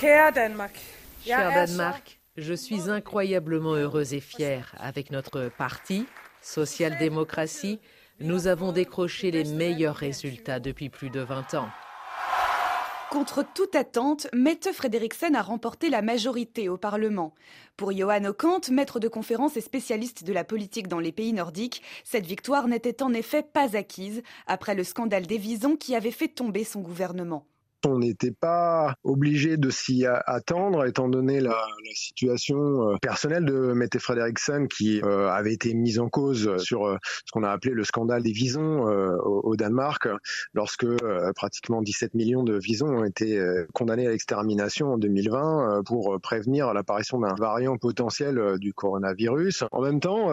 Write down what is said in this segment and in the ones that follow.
Cher Danemark, je suis incroyablement heureuse et fière. Avec notre parti, Social-démocratie, nous avons décroché les meilleurs résultats depuis plus de 20 ans. Contre toute attente, Mette Frederiksen a remporté la majorité au Parlement. Pour Johan Okant, maître de conférence et spécialiste de la politique dans les pays nordiques, cette victoire n'était en effet pas acquise après le scandale des visons qui avait fait tomber son gouvernement. On n'était pas obligé de s'y attendre, étant donné la, situation euh, personnelle de Mette Frederiksen, qui euh, avait été mise en cause sur euh, ce qu'on a appelé le scandale des visons au, Danemark, lorsque pratiquement 17 millions de visons ont été condamnés à l'extermination en 2020 pour prévenir l'apparition d'un variant potentiel du coronavirus. En même temps,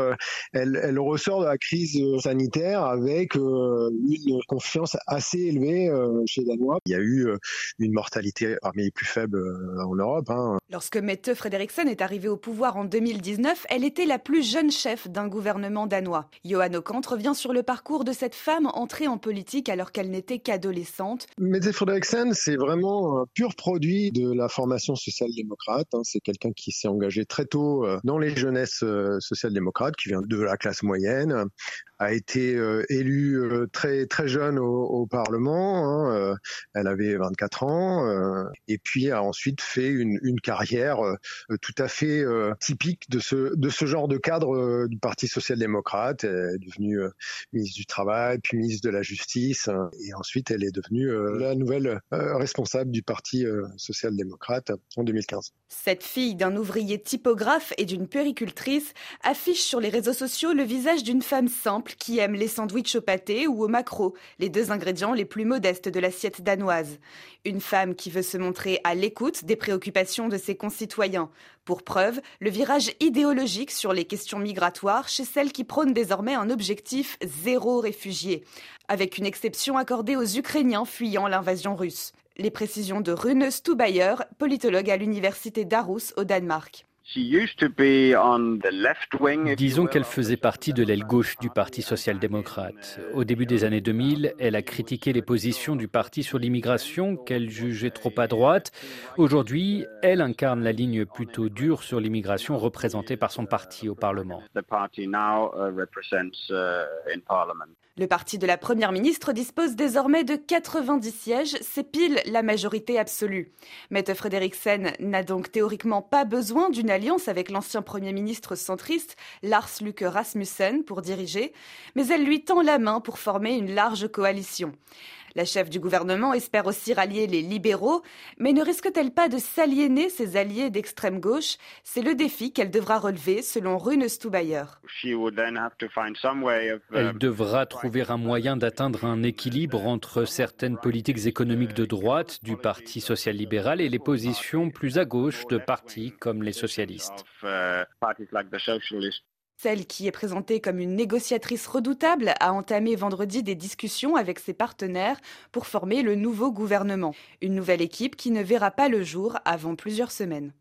elle, elle, ressort de la crise sanitaire avec une confiance assez élevée chez les Danois. Il y a eu une mortalité parmi les plus faibles euh, en Europe. Hein. Lorsque Mette Frederiksen est arrivée au pouvoir en 2019, elle était la plus jeune chef d'un gouvernement danois. Johan Okant revient sur le parcours de cette femme entrée en politique alors qu'elle n'était qu'adolescente. Mette Frederiksen, c'est vraiment un pur produit de la formation social-démocrate. Hein. C'est quelqu'un qui s'est engagé très tôt euh, dans les jeunesses euh, social-démocrates, qui vient de la classe moyenne, a été élue très très jeune au, Parlement. Hein. Elle avait 24 ans, euh, et puis a ensuite fait une, carrière euh, tout à fait euh, typique de ce, de ce genre de cadre du Parti social-démocrate. Elle est devenue ministre du Travail, puis ministre de la Justice, et ensuite elle est devenue la nouvelle responsable du Parti social-démocrate en 2015. Cette fille d'un ouvrier typographe et d'une puéricultrice affiche sur les réseaux sociaux le visage d'une femme simple qui aime les sandwichs au pâté ou au maquereau, les deux ingrédients les plus modestes de l'assiette danoise. Une femme qui veut se montrer à l'écoute des préoccupations de ses concitoyens. Pour preuve, le virage idéologique sur les questions migratoires chez celle qui prône désormais un objectif zéro réfugié, avec une exception accordée aux Ukrainiens fuyant l'invasion russe. Les précisions de Rune Stubayer, politologue à l'université d'Aarhus au Danemark. Disons qu'elle faisait partie de l'aile gauche du Parti social-démocrate. Au début des années 2000, elle a critiqué les positions du parti sur l'immigration qu'elle jugeait trop à droite. Aujourd'hui, elle incarne la ligne plutôt dure sur l'immigration représentée par son parti au Parlement. Le parti de la Première ministre dispose désormais de 90 sièges, c'est pile la majorité absolue. Mette Frederiksen n'a donc théoriquement pas besoin d'une alliance avec l'ancien Premier ministre centriste Lars Luke Rasmussen pour diriger, mais elle lui tend la main pour former une large coalition. La chef du gouvernement espère aussi rallier les libéraux, mais ne risque-t-elle pas de s'aliéner ses alliés d'extrême gauche? C'est le défi qu'elle devra relever, selon Rune Stubayer. Elle um, devra trouver un moyen d'atteindre un équilibre entre certaines politiques économiques de droite du Parti social-libéral et les positions plus à gauche de partis comme les socialistes. Uh, celle qui est présentée comme une négociatrice redoutable a entamé vendredi des discussions avec ses partenaires pour former le nouveau gouvernement. Une nouvelle équipe qui ne verra pas le jour avant plusieurs semaines.